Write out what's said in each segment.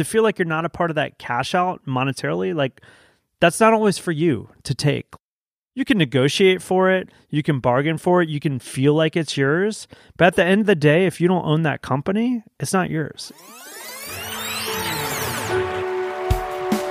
to feel like you're not a part of that cash out monetarily, like that's not always for you to take. You can negotiate for it, you can bargain for it, you can feel like it's yours. But at the end of the day, if you don't own that company, it's not yours.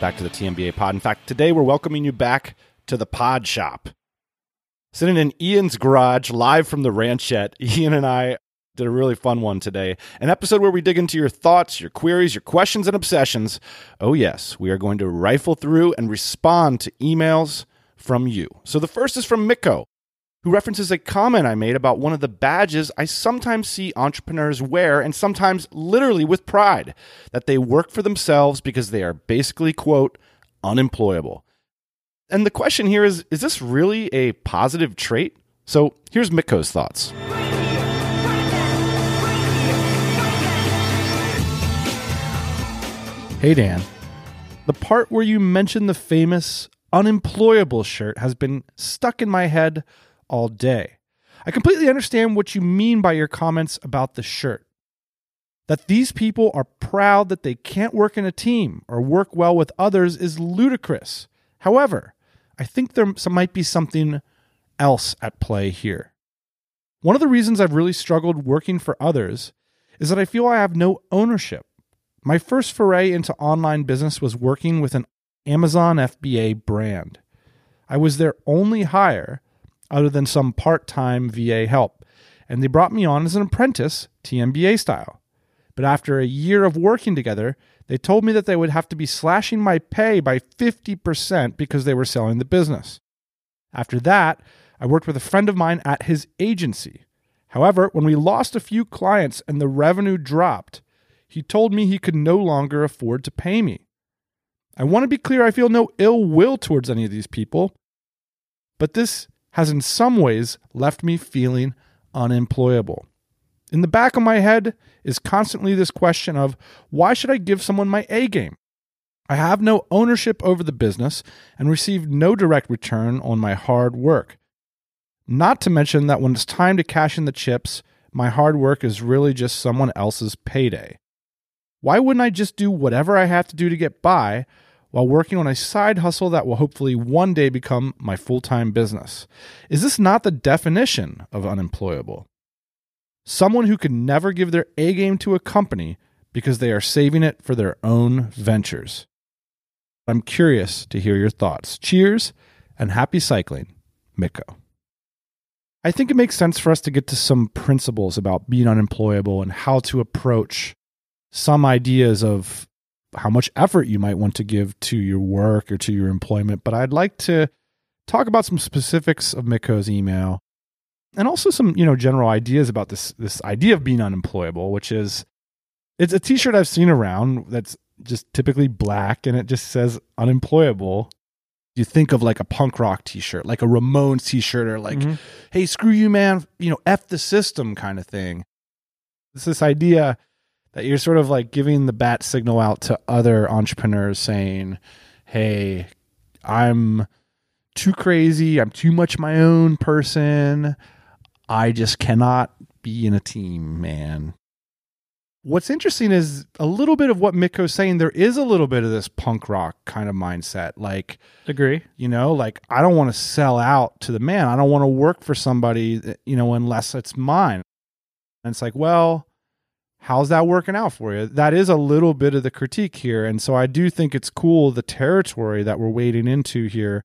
back to the TMBA pod. In fact, today we're welcoming you back to the pod shop. Sitting in Ian's garage live from the ranchette, Ian and I did a really fun one today. An episode where we dig into your thoughts, your queries, your questions, and obsessions. Oh, yes, we are going to rifle through and respond to emails from you. So the first is from Miko, who references a comment I made about one of the badges I sometimes see entrepreneurs wear, and sometimes literally with pride, that they work for themselves because they are basically, quote, unemployable. And the question here is is this really a positive trait? So here's Miko's thoughts. Hey, Dan. The part where you mentioned the famous unemployable shirt has been stuck in my head all day. I completely understand what you mean by your comments about the shirt. That these people are proud that they can't work in a team or work well with others is ludicrous. However, I think there might be something else at play here. One of the reasons I've really struggled working for others is that I feel I have no ownership. My first foray into online business was working with an Amazon FBA brand. I was their only hire other than some part time VA help, and they brought me on as an apprentice, TMBA style. But after a year of working together, they told me that they would have to be slashing my pay by 50% because they were selling the business. After that, I worked with a friend of mine at his agency. However, when we lost a few clients and the revenue dropped, he told me he could no longer afford to pay me. I want to be clear, I feel no ill will towards any of these people, but this has in some ways left me feeling unemployable. In the back of my head is constantly this question of why should I give someone my A game? I have no ownership over the business and receive no direct return on my hard work. Not to mention that when it's time to cash in the chips, my hard work is really just someone else's payday. Why wouldn't I just do whatever I have to do to get by while working on a side hustle that will hopefully one day become my full time business? Is this not the definition of unemployable? Someone who could never give their A game to a company because they are saving it for their own ventures. I'm curious to hear your thoughts. Cheers and happy cycling, Miko. I think it makes sense for us to get to some principles about being unemployable and how to approach some ideas of how much effort you might want to give to your work or to your employment. But I'd like to talk about some specifics of Miko's email and also some, you know, general ideas about this this idea of being unemployable, which is it's a t-shirt I've seen around that's just typically black and it just says unemployable. You think of like a punk rock t-shirt, like a Ramones t-shirt or like, mm-hmm. hey, screw you, man, you know, F the system kind of thing. It's this idea that you're sort of like giving the bat signal out to other entrepreneurs saying, hey, I'm too crazy. I'm too much my own person. I just cannot be in a team, man. What's interesting is a little bit of what Miko's saying. There is a little bit of this punk rock kind of mindset. Like, agree. You know, like I don't want to sell out to the man. I don't want to work for somebody, you know, unless it's mine. And it's like, well, how's that working out for you? That is a little bit of the critique here. And so I do think it's cool the territory that we're wading into here,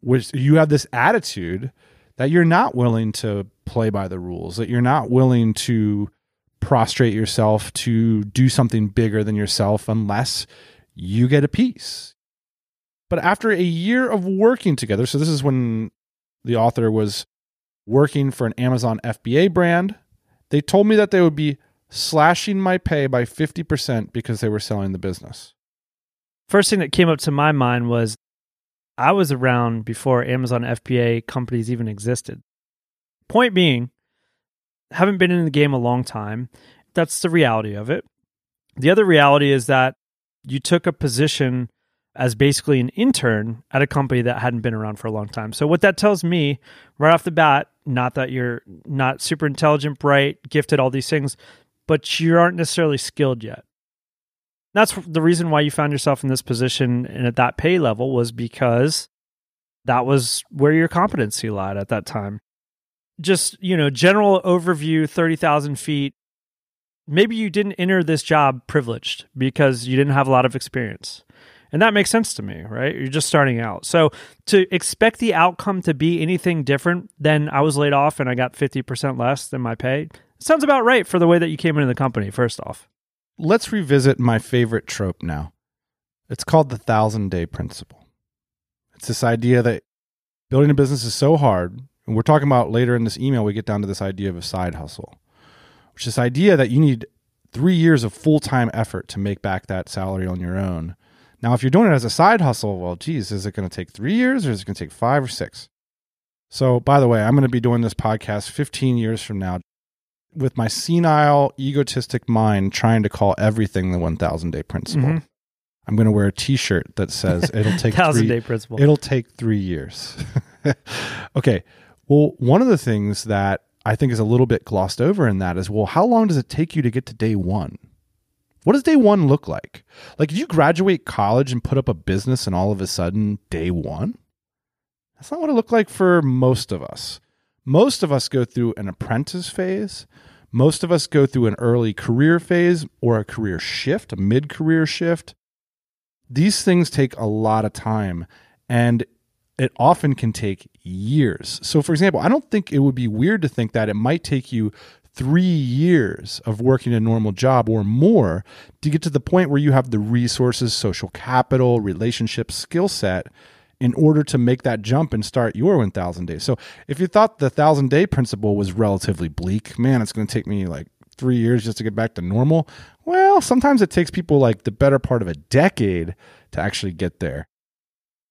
which you have this attitude that you're not willing to play by the rules, that you're not willing to prostrate yourself to do something bigger than yourself unless you get a piece. But after a year of working together, so this is when the author was working for an Amazon FBA brand, they told me that they would be slashing my pay by 50% because they were selling the business. First thing that came up to my mind was I was around before Amazon FBA companies even existed. Point being, haven't been in the game a long time. That's the reality of it. The other reality is that you took a position as basically an intern at a company that hadn't been around for a long time. So what that tells me right off the bat, not that you're not super intelligent, bright, gifted, all these things, but you aren't necessarily skilled yet. That's the reason why you found yourself in this position and at that pay level was because that was where your competency lied at that time. Just, you know, general overview, 30,000 feet. Maybe you didn't enter this job privileged because you didn't have a lot of experience. And that makes sense to me, right? You're just starting out. So to expect the outcome to be anything different than I was laid off and I got 50% less than my pay sounds about right for the way that you came into the company, first off. Let's revisit my favorite trope now. It's called the thousand day principle. It's this idea that building a business is so hard. And we're talking about later in this email, we get down to this idea of a side hustle, which is this idea that you need three years of full time effort to make back that salary on your own now, if you're doing it as a side hustle, well, geez, is it going to take three years or is it going to take five or six? So, by the way, I'm going to be doing this podcast 15 years from now with my senile, egotistic mind trying to call everything the 1000 day principle. Mm-hmm. I'm going to wear a t-shirt that says it'll take thousand three, day principle. It'll take three years. okay. Well, one of the things that I think is a little bit glossed over in that is, well, how long does it take you to get to day one? What does day one look like? Like, if you graduate college and put up a business and all of a sudden day one? That's not what it looked like for most of us. Most of us go through an apprentice phase. Most of us go through an early career phase or a career shift, a mid career shift. These things take a lot of time and it often can take years. So, for example, I don't think it would be weird to think that it might take you three years of working a normal job or more to get to the point where you have the resources, social capital, relationship skill set in order to make that jump and start your 1000 days. So if you thought the 1000 day principle was relatively bleak, man, it's going to take me like three years just to get back to normal. Well, sometimes it takes people like the better part of a decade to actually get there.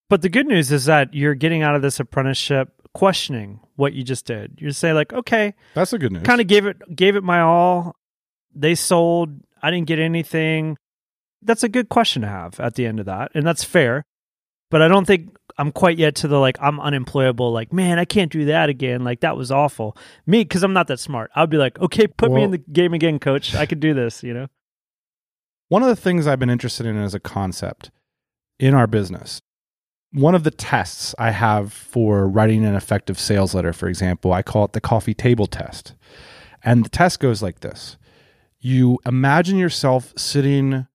But the good news is that you're getting out of this apprenticeship questioning what you just did. You say like, okay, that's a good news. Kind of gave it gave it my all. They sold. I didn't get anything. That's a good question to have at the end of that, and that's fair. But I don't think I'm quite yet to the like I'm unemployable. Like, man, I can't do that again. Like that was awful. Me, because I'm not that smart. I'd be like, okay, put well, me in the game again, coach. I could do this. You know. One of the things I've been interested in as a concept in our business one of the tests I have for writing an effective sales letter, for example, I call it the coffee table test. And the test goes like this You imagine yourself sitting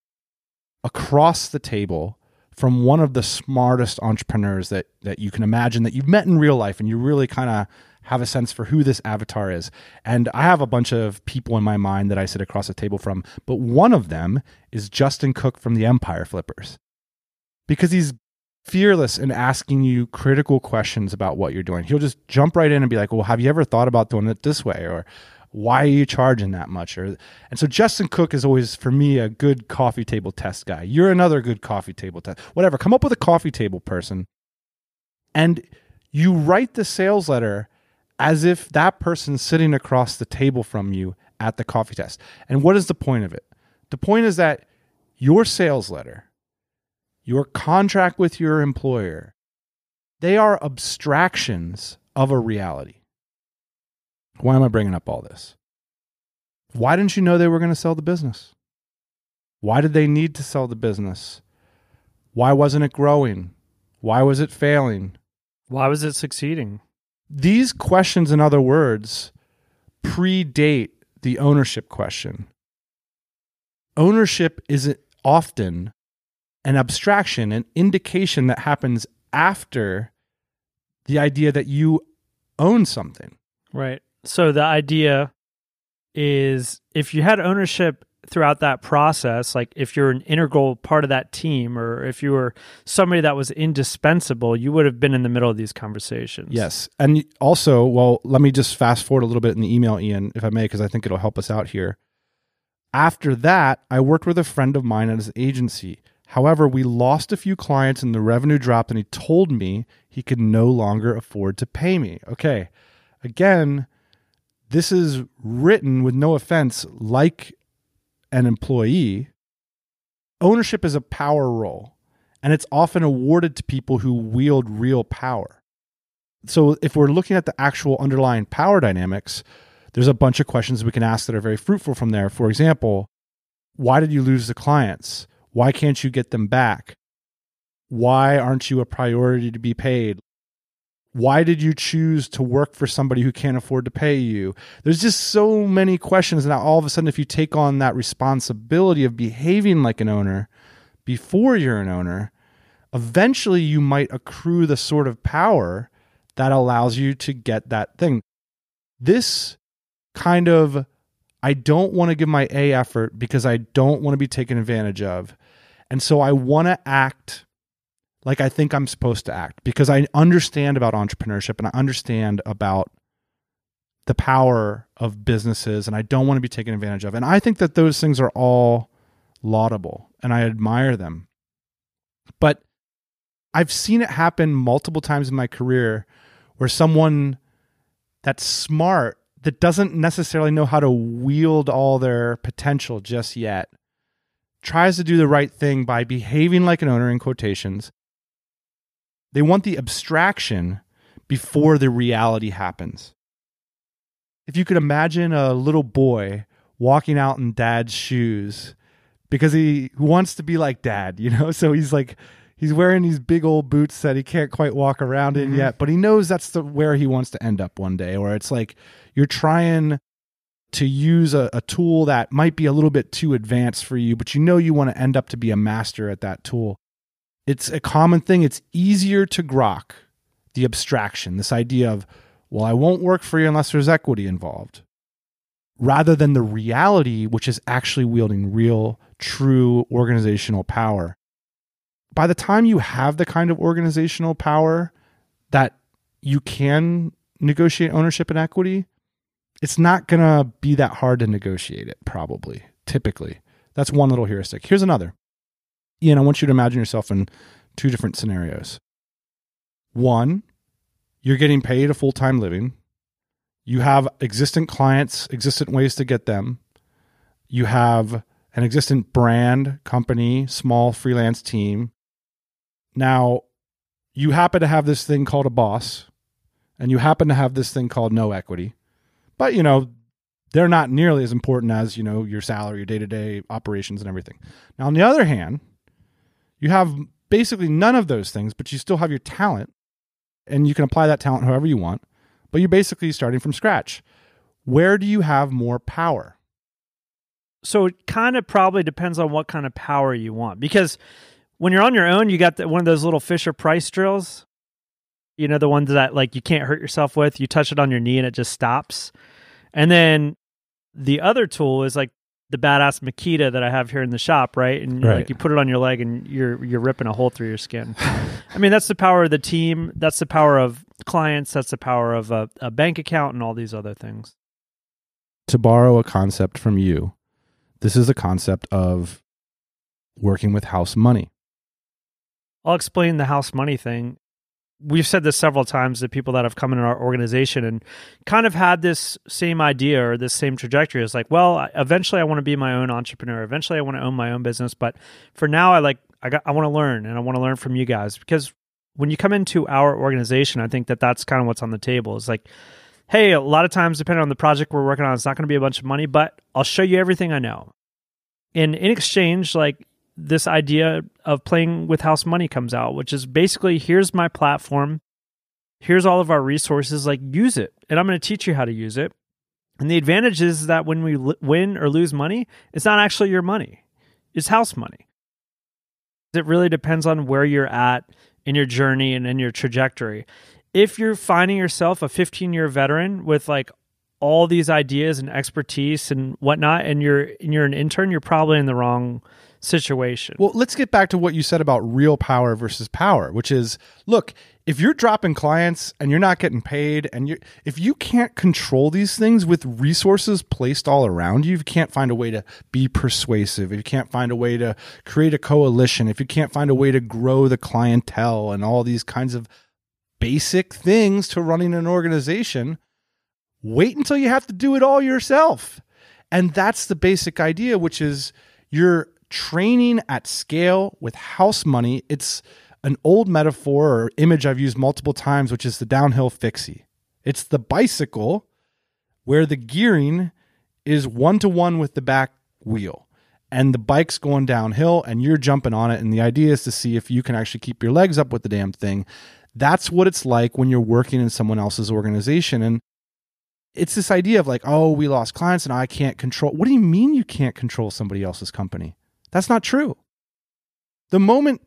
across the table from one of the smartest entrepreneurs that, that you can imagine that you've met in real life, and you really kind of have a sense for who this avatar is. And I have a bunch of people in my mind that I sit across the table from, but one of them is Justin Cook from the Empire Flippers because he's fearless in asking you critical questions about what you're doing. He'll just jump right in and be like, "Well, have you ever thought about doing it this way?" or "Why are you charging that much?" or and so Justin Cook is always for me a good coffee table test guy. You're another good coffee table test. Whatever, come up with a coffee table person and you write the sales letter as if that person's sitting across the table from you at the coffee test. And what is the point of it? The point is that your sales letter your contract with your employer, they are abstractions of a reality. Why am I bringing up all this? Why didn't you know they were going to sell the business? Why did they need to sell the business? Why wasn't it growing? Why was it failing? Why was it succeeding? These questions, in other words, predate the ownership question. Ownership isn't often an abstraction, an indication that happens after the idea that you own something. Right. So the idea is if you had ownership throughout that process, like if you're an integral part of that team or if you were somebody that was indispensable, you would have been in the middle of these conversations. Yes. And also, well, let me just fast forward a little bit in the email, Ian, if I may, because I think it'll help us out here. After that, I worked with a friend of mine at his agency. However, we lost a few clients and the revenue dropped, and he told me he could no longer afford to pay me. Okay. Again, this is written with no offense, like an employee. Ownership is a power role, and it's often awarded to people who wield real power. So, if we're looking at the actual underlying power dynamics, there's a bunch of questions we can ask that are very fruitful from there. For example, why did you lose the clients? Why can't you get them back? Why aren't you a priority to be paid? Why did you choose to work for somebody who can't afford to pay you? There's just so many questions. Now, all of a sudden, if you take on that responsibility of behaving like an owner before you're an owner, eventually you might accrue the sort of power that allows you to get that thing. This kind of, I don't want to give my A effort because I don't want to be taken advantage of. And so I want to act like I think I'm supposed to act because I understand about entrepreneurship and I understand about the power of businesses and I don't want to be taken advantage of. And I think that those things are all laudable and I admire them. But I've seen it happen multiple times in my career where someone that's smart that doesn't necessarily know how to wield all their potential just yet tries to do the right thing by behaving like an owner in quotations they want the abstraction before the reality happens. If you could imagine a little boy walking out in dad's shoes because he wants to be like dad, you know? So he's like, he's wearing these big old boots that he can't quite walk around in mm-hmm. yet, but he knows that's the where he wants to end up one day. Or it's like you're trying to use a, a, tool that might be a little bit too advanced for you, but you know you want to end up to be a master at that tool. It's a common thing. It's easier to grok the abstraction, this idea of, well, I won't work for you unless there's equity involved, rather than the reality, which is actually wielding real, true organizational power. By the time you have the kind of organizational power that you can negotiate ownership and equity, it's not going to be that hard to negotiate it, probably, typically. That's one little heuristic. Here's another. Ian, I want you to imagine yourself in two different scenarios. One, you're getting paid a full time living. You have existing clients, existent ways to get them. You have an existent brand, company, small freelance team. Now, you happen to have this thing called a boss, and you happen to have this thing called no equity. But, you know, they're not nearly as important as, you know, your salary, your day to day operations, and everything. Now, on the other hand, you have basically none of those things, but you still have your talent and you can apply that talent however you want, but you're basically starting from scratch. Where do you have more power? So it kind of probably depends on what kind of power you want because when you're on your own, you got the, one of those little Fisher Price drills. You know, the ones that like you can't hurt yourself with. You touch it on your knee and it just stops. And then the other tool is like the badass Makita that I have here in the shop, right? And right. like you put it on your leg and you're you're ripping a hole through your skin. I mean, that's the power of the team. That's the power of clients. That's the power of a, a bank account and all these other things. To borrow a concept from you, this is a concept of working with house money. I'll explain the house money thing we've said this several times to people that have come in our organization and kind of had this same idea or this same trajectory. It's like, well, eventually I want to be my own entrepreneur. Eventually I want to own my own business. But for now, I like, I got, I want to learn and I want to learn from you guys because when you come into our organization, I think that that's kind of what's on the table. It's like, hey, a lot of times, depending on the project we're working on, it's not going to be a bunch of money, but I'll show you everything I know. And in exchange, like this idea of playing with house money comes out, which is basically here's my platform, here's all of our resources, like use it, and I'm going to teach you how to use it. And the advantage is that when we win or lose money, it's not actually your money, it's house money. It really depends on where you're at in your journey and in your trajectory. If you're finding yourself a 15 year veteran with like all these ideas and expertise and whatnot, and you're and you're an intern, you're probably in the wrong situation. Well, let's get back to what you said about real power versus power, which is look, if you're dropping clients and you're not getting paid and you if you can't control these things with resources placed all around you, if you can't find a way to be persuasive, if you can't find a way to create a coalition, if you can't find a way to grow the clientele and all these kinds of basic things to running an organization, wait until you have to do it all yourself. And that's the basic idea, which is you're training at scale with house money. It's an old metaphor or image I've used multiple times, which is the downhill fixie. It's the bicycle where the gearing is one to one with the back wheel and the bike's going downhill and you're jumping on it. And the idea is to see if you can actually keep your legs up with the damn thing. That's what it's like when you're working in someone else's organization. And it's this idea of like, oh, we lost clients and I can't control. What do you mean you can't control somebody else's company? That's not true. The moment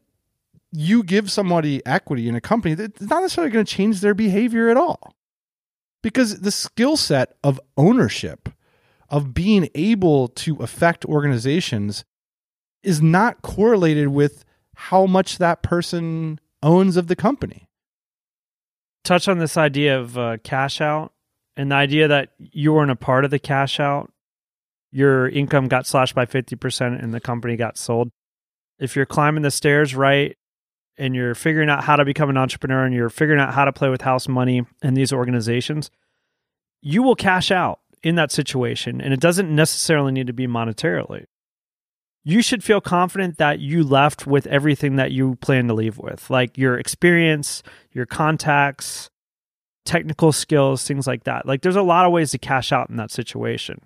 you give somebody equity in a company, it's not necessarily going to change their behavior at all. Because the skill set of ownership, of being able to affect organizations, is not correlated with how much that person owns of the company. Touch on this idea of uh, cash out and the idea that you weren't a part of the cash out your income got slashed by 50% and the company got sold. If you're climbing the stairs right and you're figuring out how to become an entrepreneur and you're figuring out how to play with house money and these organizations, you will cash out in that situation. And it doesn't necessarily need to be monetarily. You should feel confident that you left with everything that you plan to leave with, like your experience, your contacts, technical skills, things like that. Like there's a lot of ways to cash out in that situation.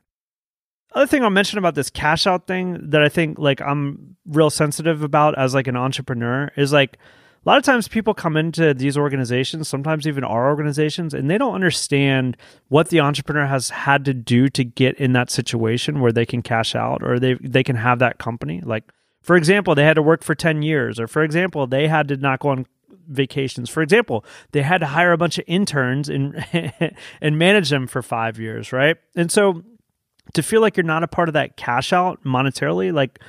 Other thing I'll mention about this cash out thing that I think like I'm real sensitive about as like an entrepreneur is like a lot of times people come into these organizations, sometimes even our organizations, and they don't understand what the entrepreneur has had to do to get in that situation where they can cash out or they they can have that company. Like for example, they had to work for 10 years or for example, they had to not go on vacations. For example, they had to hire a bunch of interns and and manage them for 5 years, right? And so to feel like you're not a part of that cash out monetarily, like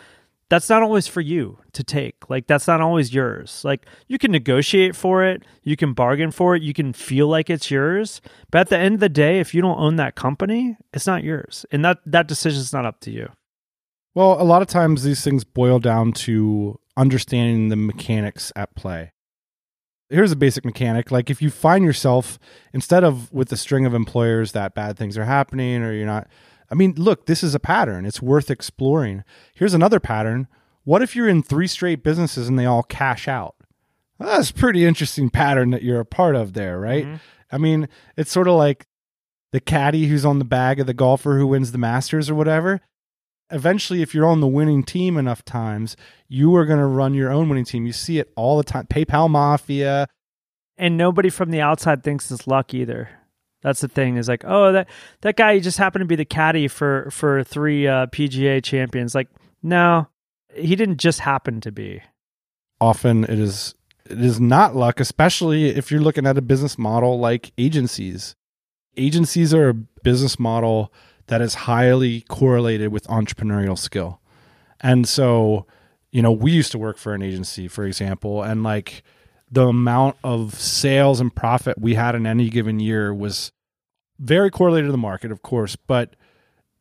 that's not always for you to take. Like that's not always yours. Like you can negotiate for it, you can bargain for it, you can feel like it's yours, but at the end of the day if you don't own that company, it's not yours. And that that decision is not up to you. Well, a lot of times these things boil down to understanding the mechanics at play. Here's a basic mechanic. Like if you find yourself instead of with a string of employers that bad things are happening or you're not I mean, look, this is a pattern. It's worth exploring. Here's another pattern. What if you're in three straight businesses and they all cash out? Well, that's a pretty interesting pattern that you're a part of there, right? Mm-hmm. I mean, it's sort of like the caddy who's on the bag of the golfer who wins the Masters or whatever. Eventually, if you're on the winning team enough times, you are going to run your own winning team. You see it all the time. PayPal Mafia. And nobody from the outside thinks it's luck either. That's the thing is like, oh, that that guy just happened to be the caddy for for three uh, PGA champions. Like, no, he didn't just happen to be. Often it is it is not luck, especially if you're looking at a business model like agencies. Agencies are a business model that is highly correlated with entrepreneurial skill. And so, you know, we used to work for an agency, for example, and like the amount of sales and profit we had in any given year was very correlated to the market, of course, but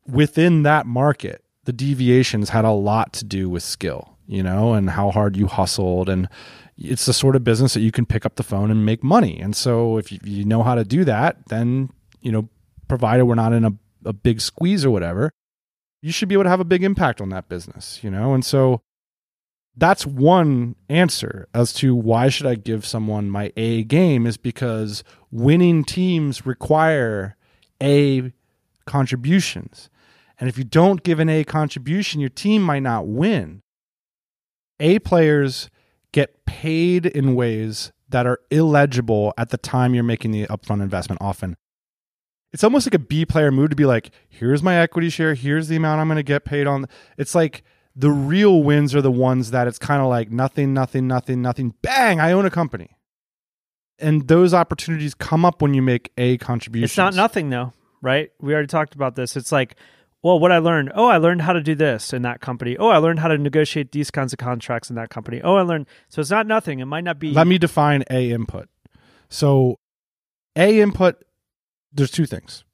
within that market, the deviations had a lot to do with skill, you know, and how hard you hustled. And it's the sort of business that you can pick up the phone and make money. And so if you know how to do that, then, you know, provided we're not in a, a big squeeze or whatever, you should be able to have a big impact on that business, you know? And so that's one answer as to why should I give someone my A game is because winning teams require A contributions. And if you don't give an A contribution, your team might not win. A players get paid in ways that are illegible at the time you're making the upfront investment often. It's almost like a B player move to be like, here's my equity share, here's the amount I'm going to get paid on. It's like the real wins are the ones that it's kind of like nothing, nothing, nothing, nothing. Bang, I own a company. And those opportunities come up when you make a contribution. It's not nothing though, right? We already talked about this. It's like well, what I learned, oh, I learned how to do this in that company. Oh, I learned how to negotiate these kinds of contracts in that company. Oh, I learned. So it's not nothing. It might not be. Let me define A input. So, A input, there's two things.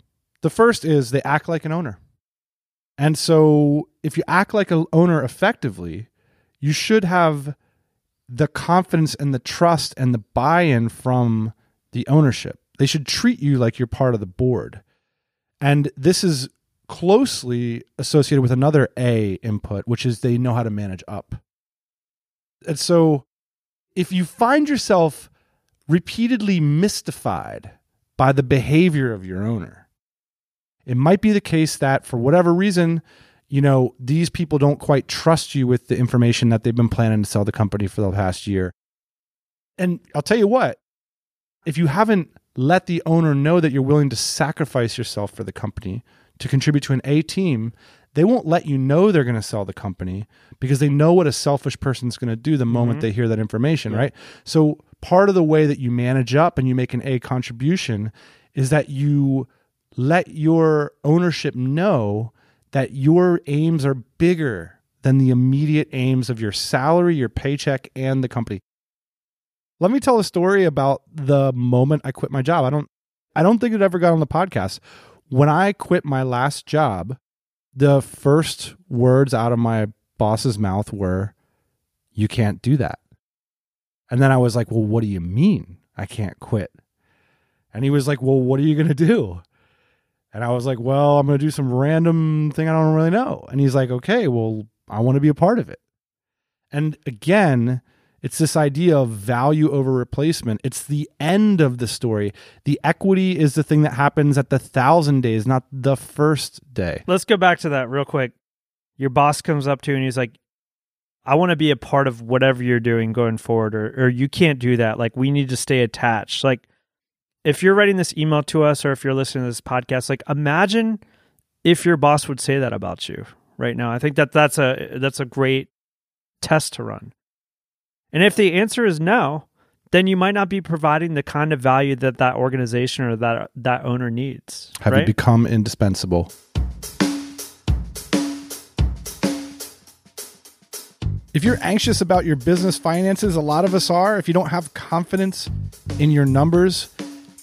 The first is they act like an owner. And so, if you act like an owner effectively, you should have the confidence and the trust and the buy in from the ownership. They should treat you like you're part of the board. And this is closely associated with another A input, which is they know how to manage up. And so if you find yourself repeatedly mystified by the behavior of your owner, it might be the case that for whatever reason, you know, these people don't quite trust you with the information that they've been planning to sell the company for the past year. And I'll tell you what, if you haven't let the owner know that you're willing to sacrifice yourself for the company to contribute to an A team, they won't let you know they're going to sell the company because they know what a selfish person's going to do the moment Mm-hmm. they hear that information, right? So part of the way that you manage up and you make an A contribution is that you let your ownership know that your aims are bigger than the immediate aims of your salary, your paycheck, and the company. Let me tell a story about the moment I quit my job. I don't I don't think it ever got on the podcast. When I quit my last job, the first words out of my boss's mouth were, You can't do that. And then I was like, Well, what do you mean I can't quit? And he was like, Well, what are you going to do? And I was like, Well, I'm going to do some random thing I don't really know. And he's like, Okay, well, I want to be a part of it. And again, it's this idea of value over replacement. It's the end of the story. The equity is the thing that happens at the thousand days, not the first day. Let's go back to that real quick. Your boss comes up to you and he's like, I want to be a part of whatever you're doing going forward, or, or you can't do that. Like, we need to stay attached. Like, if you're writing this email to us or if you're listening to this podcast, like, imagine if your boss would say that about you right now. I think that that's a that's a great test to run. And if the answer is no, then you might not be providing the kind of value that that organization or that that owner needs. Have right? you become indispensable? If you're anxious about your business finances, a lot of us are. If you don't have confidence in your numbers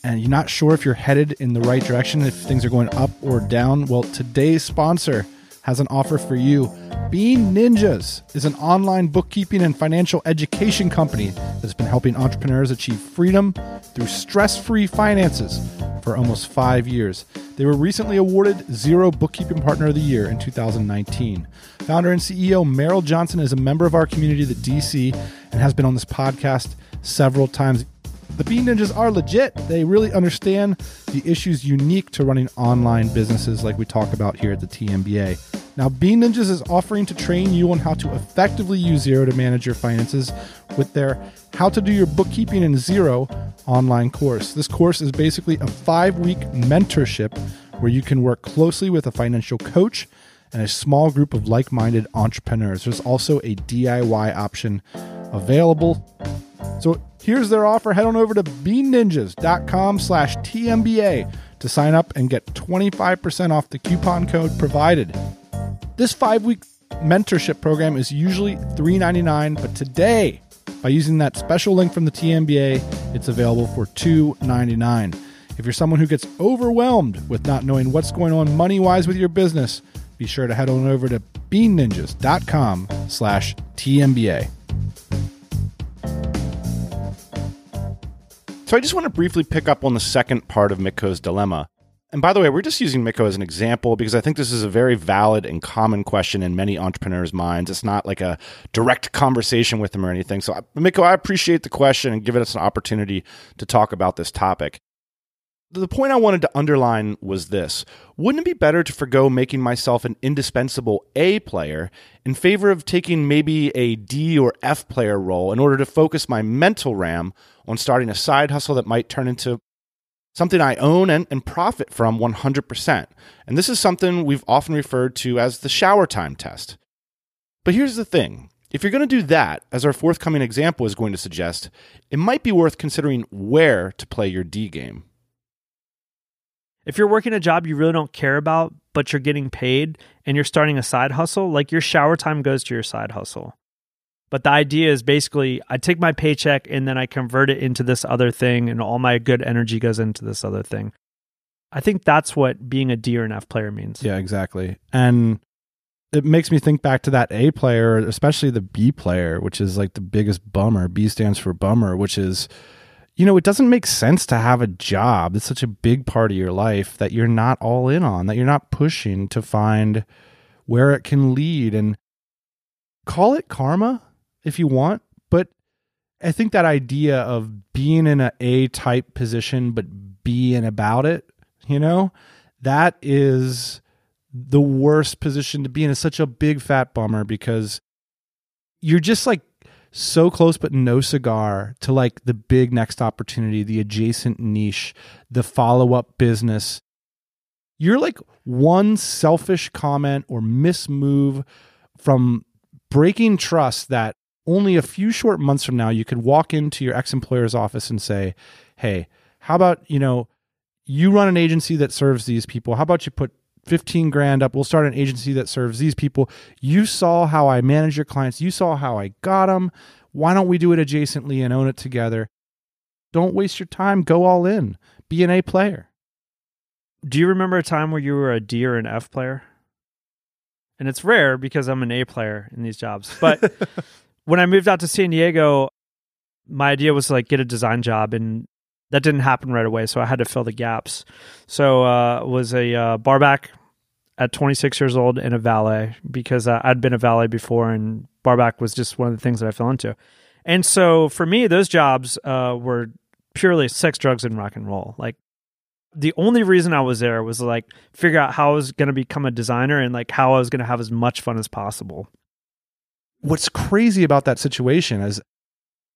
and you're not sure if you're headed in the right direction, if things are going up or down, well, today's sponsor has an offer for you. Bean Ninjas is an online bookkeeping and financial education company that's been helping entrepreneurs achieve freedom through stress free finances for almost five years. They were recently awarded Xero Bookkeeping Partner of the Year in 2019. Founder and CEO Meryl Johnston is a member of our community, the DC, and has been on this podcast several times. The Bean Ninjas are legit. They really understand the issues unique to running online businesses, like we talk about here at the TMBA. Now, Bean Ninjas is offering to train you on how to effectively use Xero to manage your finances with their How to Do Your Bookkeeping in Xero online course. This course is basically a five week mentorship where you can work closely with a financial coach and a small group of like minded entrepreneurs. There's also a DIY option available. So here's their offer. Head on over to beanninjas.com slash TMBA to sign up and get 25% off the coupon code provided. This five week mentorship program is usually $3.99, but today, by using that special link from the TMBA, it's available for $2.99. If you're someone who gets overwhelmed with not knowing what's going on money wise with your business, be sure to head on over to beanninjas.com slash TMBA. So I just want to briefly pick up on the second part of Mikko's dilemma. And by the way, we're just using Mikko as an example because I think this is a very valid and common question in many entrepreneurs' minds. It's not like a direct conversation with them or anything. So, uh, Mikko, I appreciate the question and giving us an opportunity to talk about this topic. The point I wanted to underline was this Wouldn't it be better to forego making myself an indispensable A player in favor of taking maybe a D or F player role in order to focus my mental RAM on starting a side hustle that might turn into something I own and, and profit from 100%. And this is something we've often referred to as the shower time test. But here's the thing if you're going to do that, as our forthcoming example is going to suggest, it might be worth considering where to play your D game. If you're working a job you really don't care about, but you're getting paid and you're starting a side hustle, like your shower time goes to your side hustle. But the idea is basically I take my paycheck and then I convert it into this other thing, and all my good energy goes into this other thing. I think that's what being a D or an F player means. Yeah, exactly. And it makes me think back to that A player, especially the B player, which is like the biggest bummer. B stands for bummer, which is, you know, it doesn't make sense to have a job. It's such a big part of your life that you're not all in on, that you're not pushing to find where it can lead. And call it karma if you want, but I think that idea of being in a A type position but being about it, you know, that is the worst position to be in. It's such a big fat bummer because you're just like so close but no cigar to like the big next opportunity, the adjacent niche, the follow-up business. You're like one selfish comment or mismove from breaking trust that only a few short months from now you could walk into your ex-employer's office and say hey how about you know you run an agency that serves these people how about you put 15 grand up. We'll start an agency that serves these people. You saw how i manage your clients. You saw how i got them why don't we do it adjacently and own it together? Don't waste your time. Go all in. Be an a player. Do you remember a time where you were a D or an F player? And it's rare because I'm an A player in these jobs. But when I moved out to San Diego, my idea was to like get a design job and that didn't happen right away, so I had to fill the gaps. So uh was a uh, barback at 26 years old and a valet because uh, I'd been a valet before and barback was just one of the things that I fell into. And so for me those jobs uh were purely sex drugs and rock and roll. Like the only reason I was there was like figure out how I was going to become a designer and like how I was going to have as much fun as possible. what's crazy about that situation is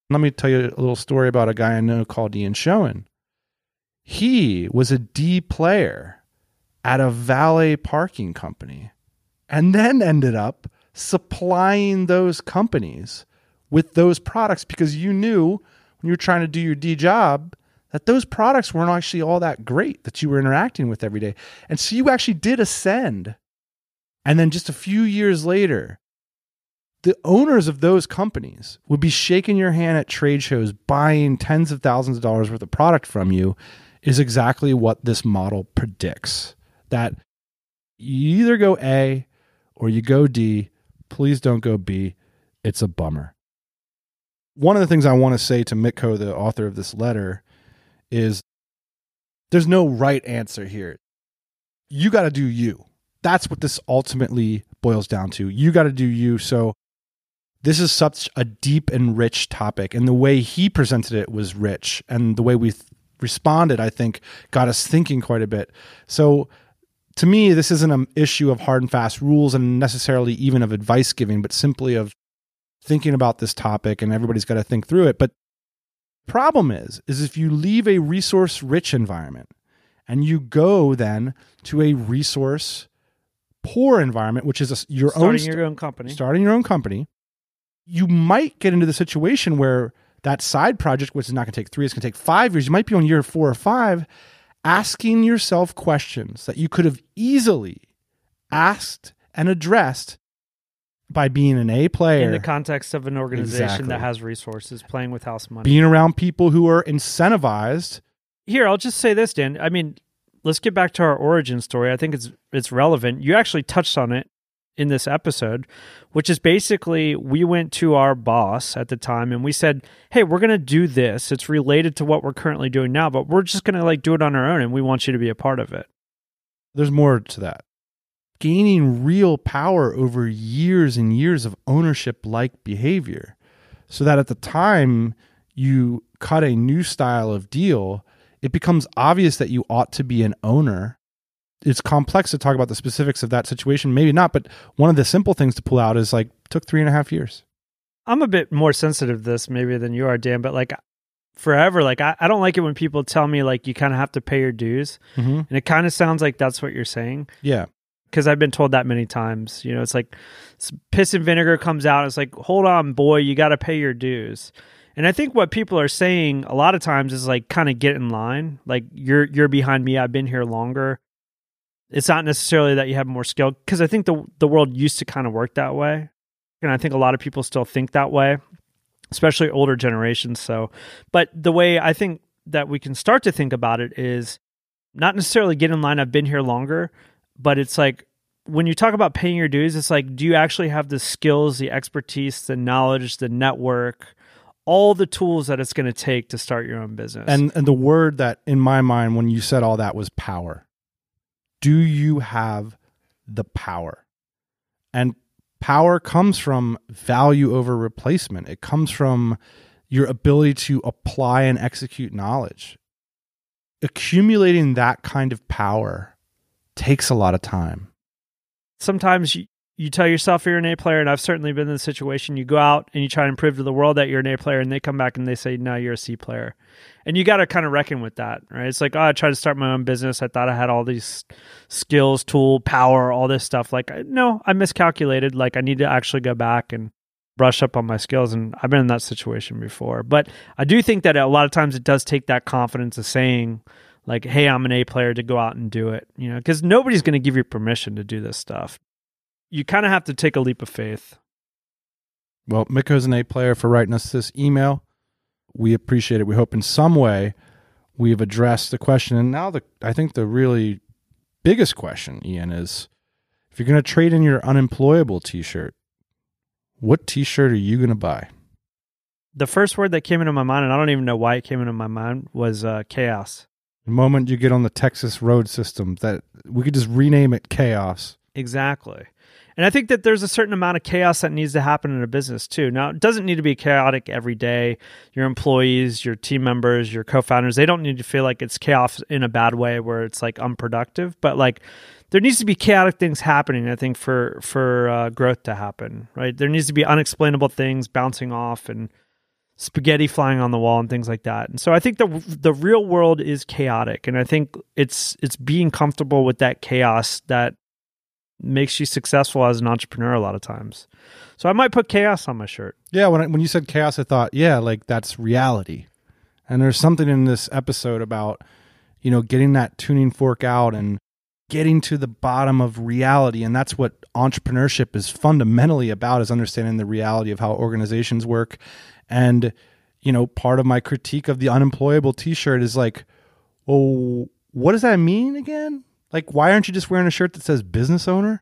let me tell you a little story about a guy I know called Ian Schoen. He was a D player at a valet parking company and then ended up supplying those companies with those products because you knew when you were trying to do your D job that those products weren't actually all that great that you were interacting with every day. And so you actually did ascend. And then just a few years later, the owners of those companies would be shaking your hand at trade shows, buying tens of thousands of dollars worth of product from you, is exactly what this model predicts. That you either go A or you go D. Please don't go B. It's a bummer. One of the things I want to say to Mitko, the author of this letter, is there's no right answer here. You got to do you. That's what this ultimately boils down to. You got to do you. So this is such a deep and rich topic and the way he presented it was rich and the way we th- responded i think got us thinking quite a bit so to me this isn't an issue of hard and fast rules and necessarily even of advice giving but simply of thinking about this topic and everybody's got to think through it but problem is is if you leave a resource rich environment and you go then to a resource poor environment which is a, your Starting own st- your own company. starting your own company, you might get into the situation where that side project, which is not going to take three, it's going to take five years. You might be on year four or five, asking yourself questions that you could have easily asked and addressed by being an A player, in the context of an organization Exactly. that has resources playing with house money. being around people who are incentivized. Here, I'll just say this, Dan. I mean, let's get back to our origin story. I think it's it's relevant. You actually touched on it in this episode, which is basically we went to our boss at the time and we said, "Hey, we're going to do this. It's related to what we're currently doing now, but we're just going to like do it on our own and we want you to be a part of it." There's more to that. Gaining real power over years and years of ownership like behavior. So that at the time you cut a new style of deal, it becomes obvious that you ought to be an owner. It's complex to talk about the specifics of that situation, maybe not, but one of the simple things to pull out is like took three and a half years. I'm a bit more sensitive to this maybe than you are, Dan, but like forever, like I, I don't like it when people tell me like you kind of have to pay your dues. Mm-hmm. And it kind of sounds like that's what you're saying. Yeah. because I've been told that many times. You know, it's like piss and vinegar comes out. It's like, hold on, boy, you got to pay your dues. And I think what people are saying a lot of times is like kind of get in line. Like you're you're behind me. I've been here longer. It's not necessarily that you have more skill because I think the the world used to kind of work that way. And I think a lot of people still think that way, especially older generations. So, but the way I think that we can start to think about it is not necessarily get in line. I've been here longer, but it's like when you talk about paying your dues, it's like, do you actually have the skills, the expertise, the knowledge, the network, all the tools that it's going to take to start your own business? And and the word that in my mind when you said all that was power. Do you have the power? And power comes from value over replacement. It comes from your ability to apply and execute knowledge. Accumulating that kind of power takes a lot of time. sometimes you, tell yourself you're an A player, and I've certainly been in the situation. You go out and you try and prove to the world that you're an A player, and they come back and they say, "No, you're a C player," and you got to kind of reckon with that, right? It's like, oh, I tried to start my own business. I thought I had all these skills, tool, power, all this stuff. Like, no, I miscalculated. Like, I need to actually go back and brush up on my skills, and I've been in that situation before. But I do think that a lot of times it does take that confidence of saying like hey i'm an a player to go out and do it you know because nobody's going to give you permission to do this stuff you kind of have to take a leap of faith Well, Mitko's an A player for writing us this email. We appreciate it. We hope in some way we've addressed the question. And now the I think the really biggest question, Ian, is if you're going to trade in your unemployable t-shirt, what t-shirt are you going to buy? the first word that came into my mind and i don't even know why it came into my mind was uh, chaos The moment you get on the Texas road system that we could just rename it chaos. exactly and i think that there's a certain amount of chaos that needs to happen in a business too. Now it doesn't need to be chaotic every day. Your employees your team members your co-founders they don't need to feel like it's chaos in a bad way where it's like unproductive. But like there needs to be chaotic things happening i think for for uh, growth to happen right? There needs to be unexplainable things bouncing off and spaghetti flying on the wall and things like that. And so i think the the real world is chaotic. And i think it's it's being comfortable with that chaos that makes you successful as an entrepreneur a lot of times so i might put chaos on my shirt Yeah, when I, when you said chaos, I thought, yeah, like that's reality. And there's something in this episode about, you know, getting that tuning fork out and getting to the bottom of reality. And that's what entrepreneurship is fundamentally about is understanding the reality of how organizations work. And, you know, part of my critique of the unemployable t-shirt is like, oh, what does that mean again? Like, why aren't you just wearing a shirt that says business owner?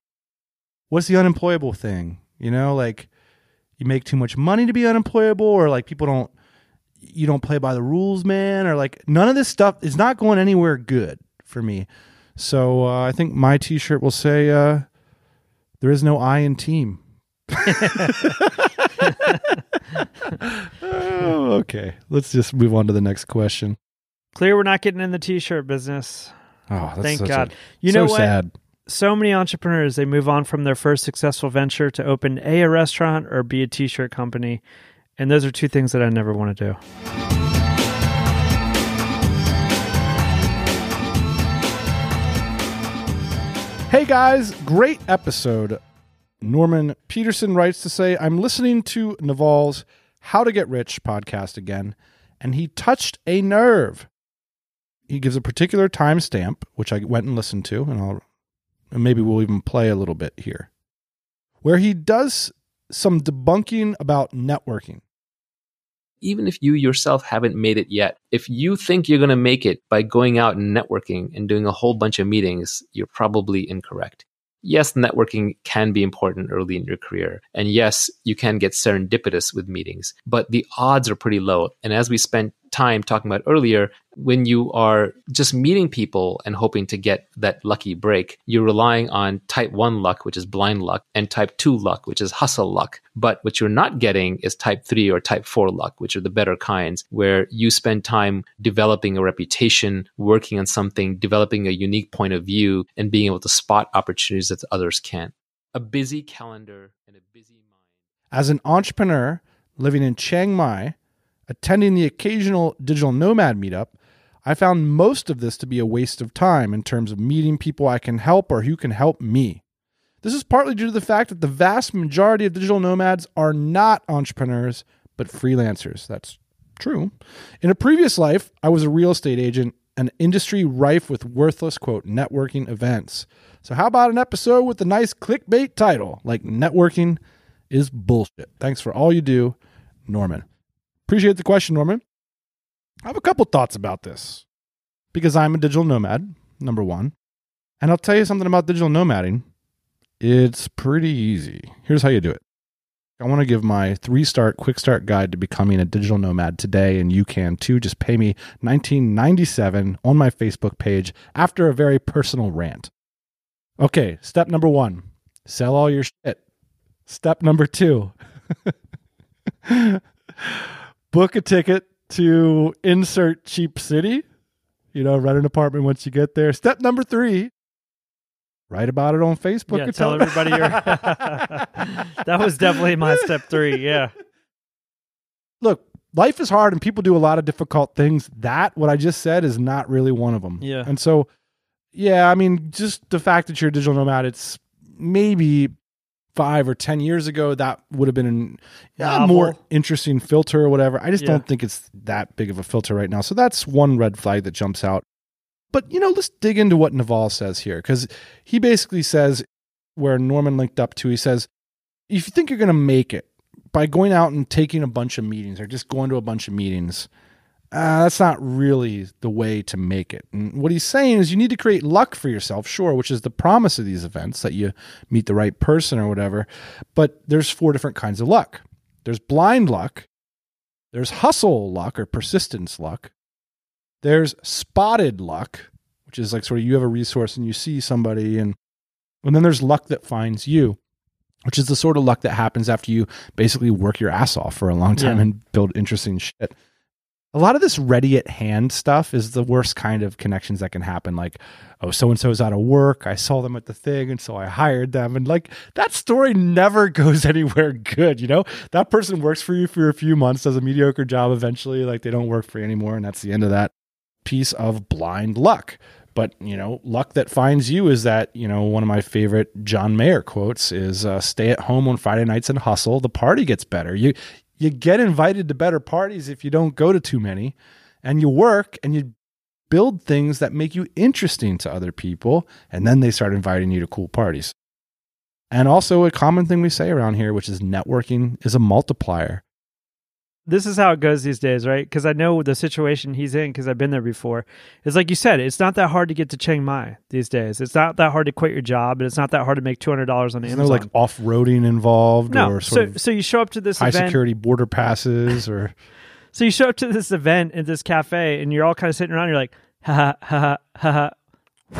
What's the unemployable thing? You know, like you make too much money to be unemployable or like people don't you don't play by the rules man or like none of this stuff is not going anywhere good for me so uh, i think my t-shirt will say uh, there is no i in team oh, okay let's just move on to the next question clear we're not getting in the t-shirt business oh that's thank god a, you so know what? sad. So many entrepreneurs they move on from their first successful venture to open a, a restaurant or be a t-shirt company. And those are two things that i never want to do. Hey guys, great episode. Norman Peterson writes to say, I'm listening to Naval's How to Get Rich podcast again, and he touched a nerve. He gives a particular timestamp, which I went and listened to, and I'll and maybe we'll even play a little bit here, where he does some debunking about networking. even if you yourself haven't made it yet, if you think you're going to make it by going out and networking and doing a whole bunch of meetings, you're probably incorrect. Yes, networking can be important early in your career. And yes, you can get serendipitous with meetings, but the odds are pretty low. And as we spent time talking about earlier, when you are just meeting people and hoping to get that lucky break, you're relying on type one luck, which is blind luck, and type two luck, which is hustle luck. But what you're not getting is type three or type four luck, which are the better kinds, where you spend time developing a reputation, working on something, developing a unique point of view, and being able to spot opportunities that others can't. A busy calendar and a busy mind. As an entrepreneur living in Chiang Mai, attending the occasional digital nomad meetup, I found most of this to be a waste of time in terms of meeting people I can help or who can help me. This is partly due to the fact that the vast majority of digital nomads are not entrepreneurs, but freelancers. That's True. In a previous life, I was a real estate agent, an industry rife with worthless, quote, networking events. So, how about an episode with a nice clickbait title like Networking is Bullshit? Thanks for all you do, Norman. Appreciate the question, Norman. I have a couple thoughts about this because I'm a digital nomad, number one. And I'll tell you something about digital nomading. It's pretty easy. Here's how you do it. I want to give my three start quick start guide to becoming a digital nomad today, and you can too. Just pay me 1997 on my Facebook page after a very personal rant. Okay, step number one sell all your shit. Step number two book a ticket to insert cheap city. You know, rent an apartment once you get there. Step number three write about it on Facebook. yeah, tell everybody your. that was definitely my step three. Yeah. Look, life is hard and people do a lot of difficult things. That, what I just said, is not really one of them. Yeah. And so, yeah, I mean, just the fact that you're a digital nomad, it's maybe five or 10 years ago, that would have been an, a more interesting filter or whatever. I just Yeah. don't think it's that big of a filter right now. So that's one red flag that jumps out. But, you know, let's dig into what Naval says here because he basically says, where Norman linked up to, he says, if you think you're going to make it by going out and taking a bunch of meetings or just going to a bunch of meetings, uh, that's not really the way to make it. And what he's saying is you need to create luck for yourself, sure, which is the promise of these events that you meet the right person or whatever. But there's four different kinds of luck there's blind luck, there's hustle luck or persistence luck, there's spotted luck, which is like sort of you have a resource and you see somebody, and, and then there's luck that finds you which is the sort of luck that happens after you basically work your ass off for a long time Yeah. and build interesting shit. A lot of this ready at hand stuff is the worst kind of connections that can happen. Like, oh, so and so is out of work. I saw them at the thing, and so I hired them. And like that story never goes anywhere good. You know, that person works for you for a few months, does a mediocre job. Eventually, like they don't work for you anymore, and that's the end of that piece of blind luck. But you know, luck that finds you is that you know one of my favorite John Mayer quotes is uh, "Stay at home on Friday nights and hustle. The party gets better. You you get invited to better parties if you don't go to too many, and you work and you build things that make you interesting to other people, and then they start inviting you to cool parties. And also, a common thing we say around here, which is networking is a multiplier. This is how it goes these days, right? Because I know the situation he's in because I've been there before. It's like you said, it's not that hard to get to Chiang Mai these days. It's not that hard to quit your job, and it's not that hard to make two hundred dollars on There's Amazon. no like off roading involved no, or so of so you show up to this high event. security border passes or So you show up to this event at this cafe, and you're all kind of sitting around. You're like, ha ha ha ha ha.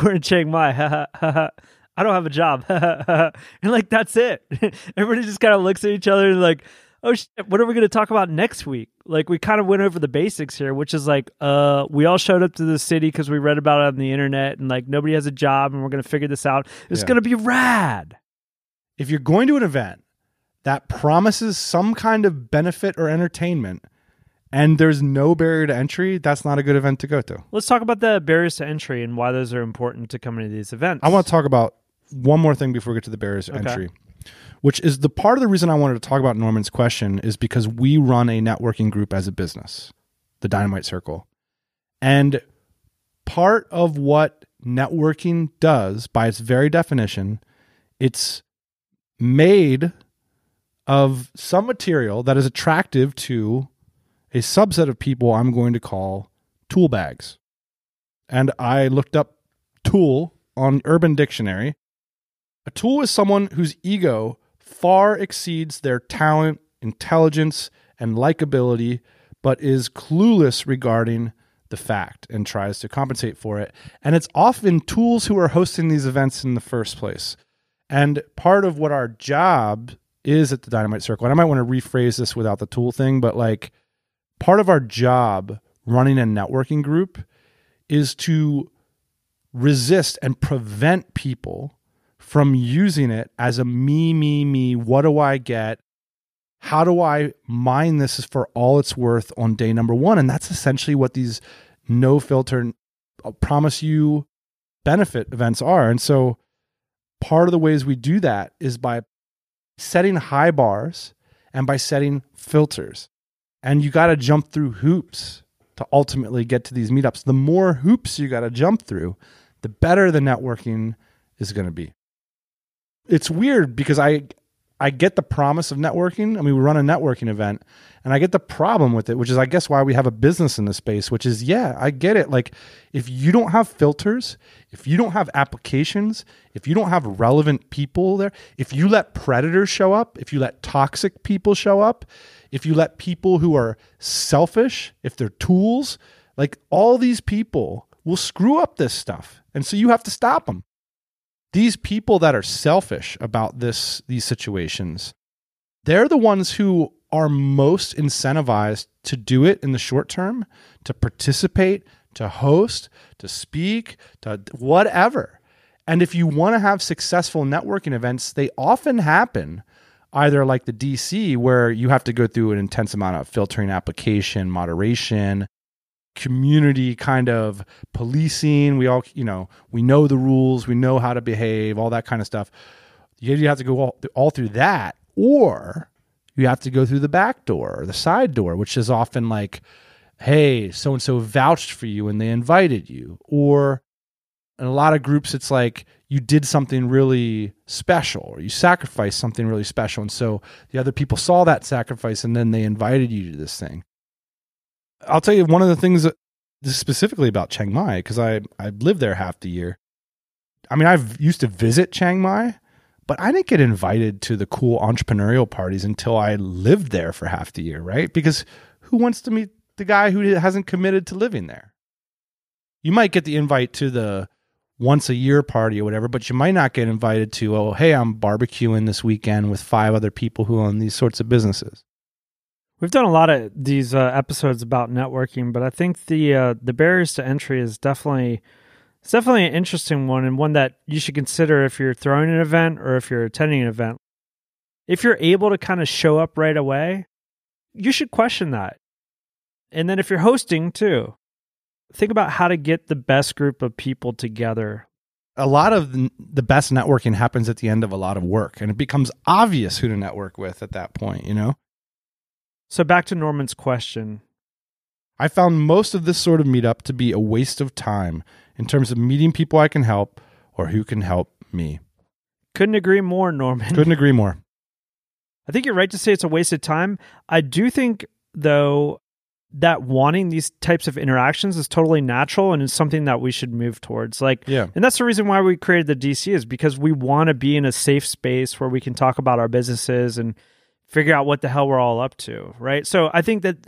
We're in Chiang Mai. Ha ha ha ha. I don't have a job. Ha ha ha. ha. And like that's it. Everybody just kind of looks at each other and like, oh shit, what are we going to talk about next week? Like we kind of went over the basics here, which is like, uh, we all showed up to the city because we read about it on the internet, and like nobody has a job, and we're going to figure this out. It's Yeah. going to be rad. if you're going to an event that promises some kind of benefit or entertainment and there's no barrier to entry, that's not a good event to go to. Let's talk about the barriers to entry and why those are important to coming to these events. I want to talk about one more thing before we get to the barriers to Okay. entry, which is the part of the reason I wanted to talk about Norman's question is because we run a networking group as a business, the Dynamite Circle. And part of what networking does, by its very definition, it's made of some material that is attractive to a subset of people I'm going to call tool bags. And I looked up tool on Urban Dictionary. A tool is someone whose ego far exceeds their talent, intelligence, and likability, but is clueless regarding the fact and tries to compensate for it. And it's often tools who are hosting these events in the first place. And part of what our job is at the Dynamite Circle, and I might want to rephrase this without the tool thing, but like part of our job running a networking group is to resist and prevent people from using it as a me, me, me. What do I get? How do I mine this for all it's worth on day number one? And that's essentially what these no filter uh, promise you benefit events are. And so part of the ways we do that is by setting high bars and by setting filters. and you got to jump through hoops to ultimately get to these meetups. The more hoops you got to jump through, the better the networking is going to be. It's weird because I I get the promise of networking. I mean, we run a networking event and I get the problem with it, which is I guess why we have a business in the space, which is yeah, I get it. Like if you don't have filters, if you don't have applications, if you don't have relevant people there, if you let predators show up, if you let toxic people show up, if you let people who are selfish, if they're tools, like all these people will screw up this stuff. And so you have to stop them these people that are selfish about this these situations they're the ones who are most incentivized to do it in the short term to participate to host to speak to whatever. And if you want to have successful networking events they often happen either like the dc where you have to go through an intense amount of filtering application moderation community kind of policing. We all, you know, we know the rules, we know how to behave, all that kind of stuff. You have to go all, all through that, or you have to go through the back door or the side door, which is often like, hey, so and so vouched for you and they invited you. Or in a lot of groups, it's like you did something really special or you sacrificed something really special. And so the other people saw that sacrifice and then they invited you to this thing. I'll tell you one of the things that, specifically about Chiang Mai because I I lived there half the year. I mean, I've used to visit Chiang Mai, but I didn't get invited to the cool entrepreneurial parties until I lived there for half the year, right? Because who wants to meet the guy who hasn't committed to living there? You might get the invite to the once a year party or whatever, but you might not get invited to, oh, hey, I'm barbecuing this weekend with five other people who own these sorts of businesses. We've done a lot of these uh, episodes about networking, but I think the uh, the barriers to entry is definitely it's definitely an interesting one and one that you should consider if you're throwing an event or if you're attending an event. If you're able to kind of show up right away, you should question that. And then if you're hosting too, think about how to get the best group of people together. A lot of the best networking happens at the end of a lot of work, and it becomes obvious who to network with at that point, you know? So back to Norman's question. I found most of this sort of meetup to be a waste of time in terms of meeting people I can help or who can help me. Couldn't agree more, Norman. Couldn't agree more. I think you're right to say it's a waste of time. I do think, though, that wanting these types of interactions is totally natural and it's something that we should move towards. Like, yeah. and that's the reason why we created the DC is because we want to be in a safe space where we can talk about our businesses and figure out what the hell we're all up to, right? So I think that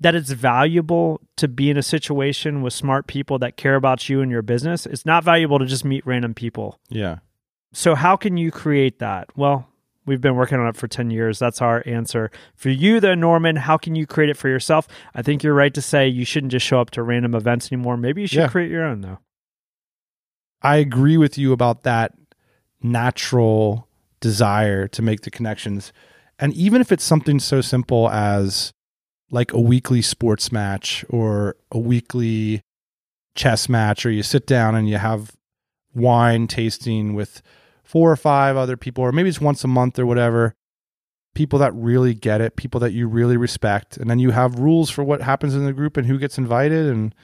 that it's valuable to be in a situation with smart people that care about you and your business. It's not valuable to just meet random people. Yeah. So how can you create that? Well, we've been working on it for 10 years. That's our answer. For you then Norman, how can you create it for yourself? I think you're right to say you shouldn't just show up to random events anymore. Maybe you should yeah. create your own though. I agree with you about that natural desire to make the connections and even if it's something so simple as like a weekly sports match or a weekly chess match, or you sit down and you have wine tasting with four or five other people, or maybe it's once a month or whatever, people that really get it, people that you really respect. And then you have rules for what happens in the group and who gets invited. And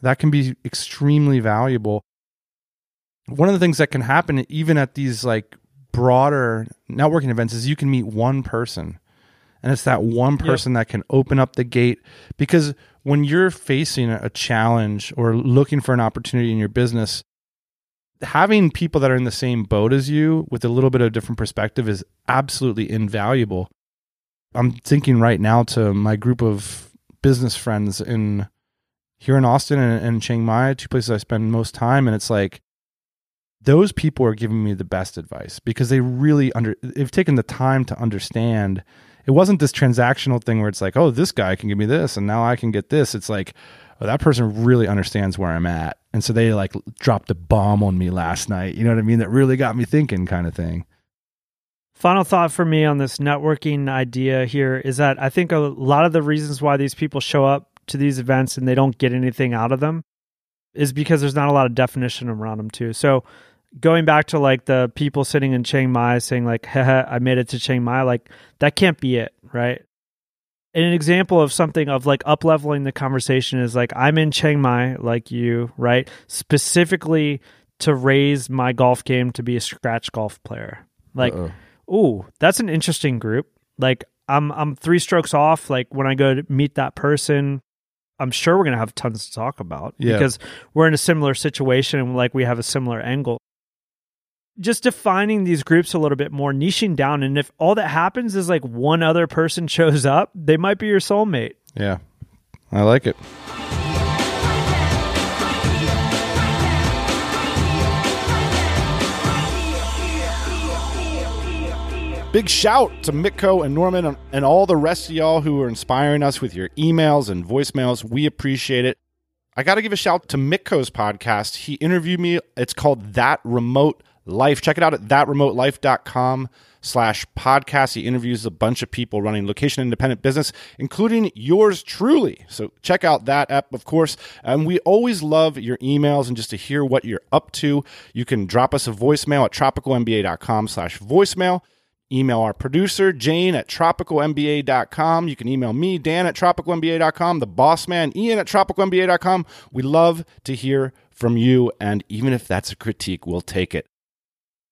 that can be extremely valuable. One of the things that can happen, even at these like broader networking events is you can meet one person. And it's that one person yep. that can open up the gate. Because when you're facing a challenge or looking for an opportunity in your business having people that are in the same boat as you with a little bit of different perspective is absolutely invaluable. I'm thinking right now to my group of business friends in here in austin and, and chiang mai two places i spend most time. And it's like those people are giving me the best advice because they really under they've taken the time to understand. It wasn't this transactional thing where it's like oh this guy can give me this and now i can get this. It's like oh that person really understands where i'm at. And so they like dropped a bomb on me last night. You know what i mean? That really got me thinking kind of thing. Final thought for me on this networking idea here is that i think a lot of the reasons why these people show up to these events and they don't get anything out of them is because there's not a lot of definition around them too. So going back to like the people sitting in Chiang Mai saying like, I made it to Chiang Mai, like that can't be it, right? an example of something of like up leveling the conversation is like I'm in Chiang Mai, like you, right? Specifically to raise my golf game to be a scratch golf player. Like, Uh-oh. ooh, that's an interesting group. Like I'm I'm three strokes off. Like when I go to meet that person, I'm sure we're gonna have tons to talk about Yeah. because we're in a similar situation and like we have a similar angle. Just defining these groups a little bit more, niching down, and if all that happens is like one other person shows up, they might be your soulmate. Yeah. I like it. Big shout to Mitko and Norman and- and all the rest of y'all who are inspiring us with your emails and voicemails. We appreciate it. I got to give a shout to Mitko's podcast. He interviewed me. It's called That Remote Life. Check it out at thatremotelife.com slash podcast. He interviews a bunch of people running location independent business, including yours truly. So check out that app, of course. And we always love your emails and just to hear what you're up to. You can drop us a voicemail at tropicalmba.com slash voicemail. Email our producer, Jane at tropicalmba.com. You can email me, Dan at tropicalmba.com, the boss man, Ian at tropicalmba.com. We love to hear from you. And even if that's a critique, we'll take it.